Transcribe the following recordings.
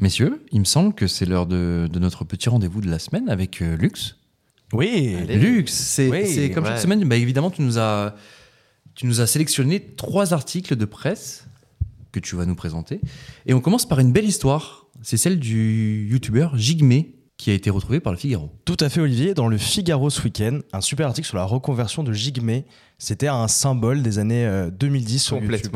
Messieurs, il me semble que c'est l'heure de, de notre petit rendez-vous de la semaine avec euh, Lux. Oui, Lux, c'est Oui, comme ouais. chaque semaine, bah, évidemment, tu nous, as, tu nous as sélectionné trois articles de presse que tu vas nous présenter. Et on commence par une belle histoire. C'est celle du youtubeur Jigme qui a été retrouvé par le Figaro. Tout à fait, Olivier. Dans le Figaro ce week-end, un super article sur la reconversion de Jigme. C'était un symbole des années euh, 2010 sur YouTube.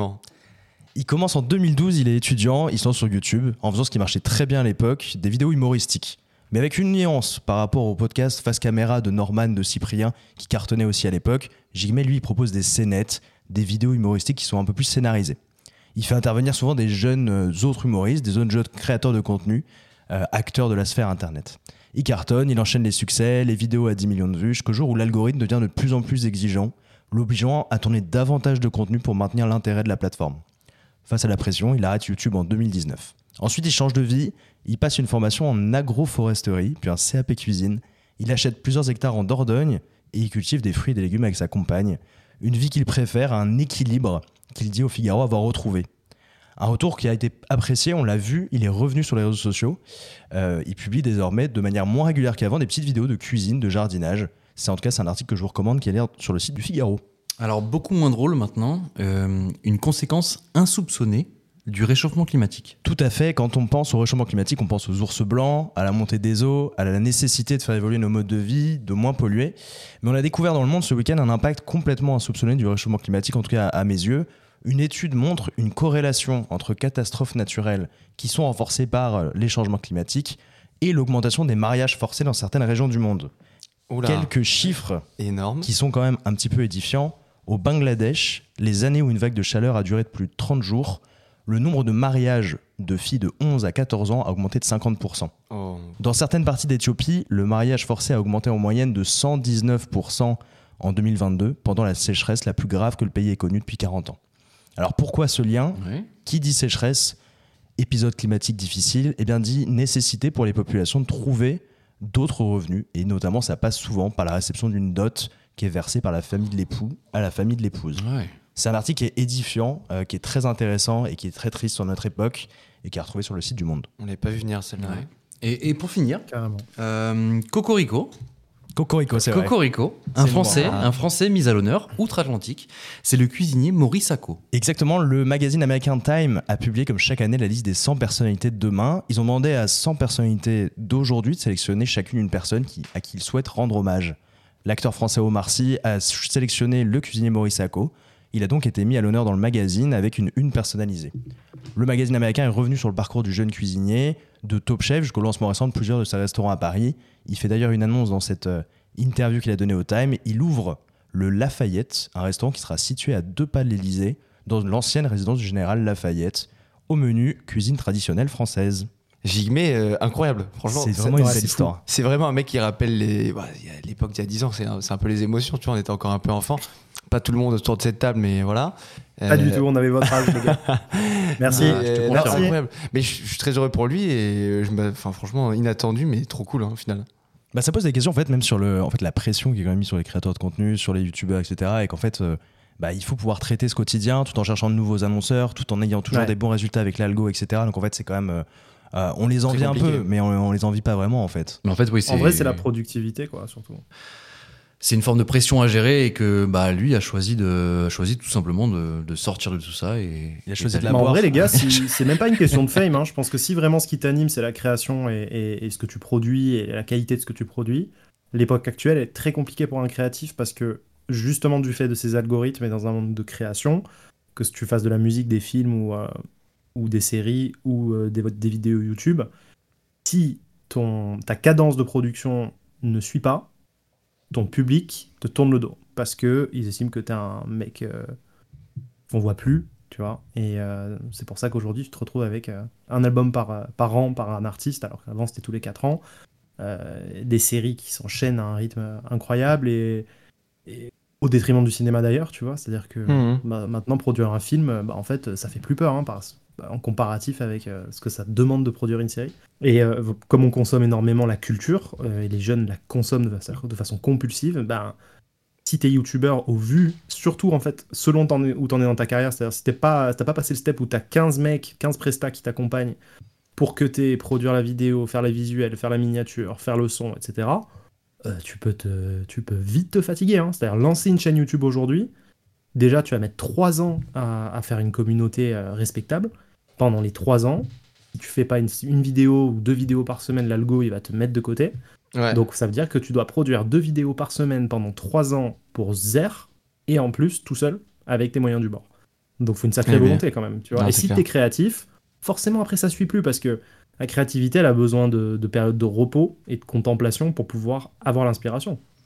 Il commence en 2012, il est étudiant, il se lance sur YouTube en faisant ce qui marchait très bien à l'époque, des vidéos humoristiques. Mais avec une nuance par rapport au podcast Face Caméra de Norman de Cyprien qui cartonnait aussi à l'époque, Jigme lui propose des scénettes, des vidéos humoristiques qui sont un peu plus scénarisées. Il fait intervenir souvent des jeunes euh, autres humoristes, des jeunes créateurs de contenu, euh, acteurs de la sphère internet. Il cartonne, il enchaîne les succès, les vidéos à 10 millions de vues, jusqu'au jour où l'algorithme devient de plus en plus exigeant, l'obligeant à tourner davantage de contenu pour maintenir l'intérêt de la plateforme. Face à la pression, il arrête YouTube en 2019. Ensuite, il change de vie, il passe une formation en agroforesterie, puis un CAP cuisine. Il achète plusieurs hectares en Dordogne et il cultive des fruits et des légumes avec sa compagne. Une vie qu'il préfère un équilibre qu'il dit au Figaro avoir retrouvé. Un retour qui a été apprécié, on l'a vu, il est revenu sur les réseaux sociaux. Euh, il publie désormais de manière moins régulière qu'avant des petites vidéos de cuisine, de jardinage. C'est en tout cas un article que je vous recommande qui est sur le site du Figaro. Alors, beaucoup moins drôle maintenant, euh, une conséquence insoupçonnée du réchauffement climatique. Tout à fait, quand on pense au réchauffement climatique, on pense aux ours blancs, à la montée des eaux, à la nécessité de faire évoluer nos modes de vie, de moins polluer. Mais on a découvert dans le monde ce week-end un impact complètement insoupçonné du réchauffement climatique, en tout cas à mes yeux. Une étude montre une corrélation entre catastrophes naturelles qui sont renforcées par les changements climatiques et l'augmentation des mariages forcés dans certaines régions du monde. Oula, Quelques chiffres énorme. qui sont quand même un petit peu édifiants. Au Bangladesh, les années où une vague de chaleur a duré de plus de 30 jours, le nombre de mariages de filles de 11 à 14 ans a augmenté de 50%. Oh. Dans certaines parties d'Éthiopie, le mariage forcé a augmenté en moyenne de 119% en 2022, pendant la sécheresse la plus grave que le pays ait connue depuis 40 ans. Alors pourquoi ce lien? Qui dit sécheresse, épisode climatique difficile, eh bien dit nécessité pour les populations de trouver d'autres revenus, et notamment ça passe souvent par la réception d'une dot qui est versée par la famille de l'époux à la famille de l'épouse. Ouais. C'est un article qui est édifiant, euh, qui est très intéressant et qui est très triste sur notre époque et qui est retrouvé sur le site du Monde. On l'avait pas vu venir celle-là. Ouais. Et, et pour finir, Carrément. euh, Cocorico, Cocorico, c'est vrai. Cocorico, un Français, bon. un Français mis à l'honneur outre-Atlantique, c'est le cuisinier Maurice Sacco. Exactement, le magazine American Time a publié comme chaque année la liste des 100 personnalités de demain. Ils ont demandé à 100 personnalités d'aujourd'hui de sélectionner chacune une personne qui, à qui ils souhaitent rendre hommage. L'acteur français Omar Sy a sélectionné le cuisinier Maurice Sacco. Il a donc été mis à l'honneur dans le magazine avec une une personnalisée. Le magazine américain est revenu sur le parcours du jeune cuisinier, de Top Chef jusqu'au lancement récent de plusieurs de ses restaurants à Paris. Il fait d'ailleurs une annonce dans cette euh, interview qu'il a donnée au Time. Il ouvre le Lafayette, un restaurant qui sera situé à deux pas de l'Elysée, dans l'ancienne résidence du général Lafayette. Au menu, cuisine traditionnelle française. Jigme, euh, incroyable. Franchement, C'est vraiment une belle histoire. C'est vraiment un mec qui rappelle les, bah, l'époque d'il y a 10 ans. C'est un, peu les émotions. Tu vois, on était encore un peu enfant. Pas tout le monde autour de cette table, mais voilà. Pas du Euh, tout, on avait votre âge, les gars. Merci. mais, je te euh, c'est incroyable. Mais je, je suis très heureux pour lui et je me- enfin, franchement, inattendu, mais trop cool hein, au final. Bah, ça pose des questions en fait, même sur le, en fait, la pression qui est quand même mise sur les créateurs de contenu, sur les youtubeurs, etc. Et qu'en fait, euh, bah, il faut pouvoir traiter ce quotidien tout en cherchant de nouveaux annonceurs, tout en ayant toujours Ouais. des bons résultats avec l'algo, etc. Donc en fait, c'est quand même. Euh, on les envie un peu, mais on, on les envie pas vraiment en fait. Mais en fait, oui, c'est En vrai, c'est la productivité, quoi, surtout. c'est une forme de pression à gérer et que bah, lui a choisi, de, a choisi tout simplement de, de sortir de tout ça. Et, Il a choisi et de la Mais en vrai, les gars, si- c'est même pas une question de fame. hein. Je pense que si vraiment ce qui t'anime, c'est la création et, et- et ce que tu produis et la qualité de ce que tu produis, l'époque actuelle est très compliquée pour un créatif parce que justement du fait de ces algorithmes et dans un monde de création, que tu fasses de la musique, des films ou, euh, ou des séries ou euh, des, des vidéos YouTube, si ton, ta cadence de production ne suit pas, ton public te tourne le dos parce que ils estiment que t'es un mec euh, qu'on voit plus, tu vois. Et euh, c'est pour ça qu'aujourd'hui, tu te retrouves avec euh, un album par, par an par un artiste, alors qu'avant c'était tous les 4 ans. Des séries qui s'enchaînent à un rythme incroyable et, et au détriment du cinéma d'ailleurs, tu vois. C'est-à-dire que bah, maintenant, produire un film, bah, en fait, ça fait plus peur hein, en comparatif avec euh, ce que ça demande de produire une série. Et euh, comme on consomme énormément la culture, euh, et les jeunes la consomment de façon, compulsive, ben, si t'es youtubeur au vu, surtout en fait, selon es- où t'en es dans ta carrière, c'est-à-dire si t'es pas, t'as pas passé le step où t'as 15 mecs, 15 prestats qui t'accompagnent pour que tu produire la vidéo, faire la visuelle, faire la miniature, faire le son, etc., tu, peux te, tu peux vite te fatiguer. hein. C'est-à-dire, lancer une chaîne YouTube aujourd'hui, déjà, tu vas mettre 3 ans à, faire une communauté respectable. Pendant les 3 ans, si tu fais pas une, une vidéo ou deux vidéos par semaine, l'algo, il va te mettre de côté. Ouais. Donc ça veut dire que tu dois produire deux vidéos par semaine pendant trois ans pour zer et en plus tout seul avec tes moyens du bord. Donc faut une sacrée Eh volonté quand même, tu vois. Non, et si clair. t'es créatif, forcément après ça suit plus parce que la créativité elle a besoin de, de périodes de repos et de contemplation pour pouvoir avoir l'inspiration.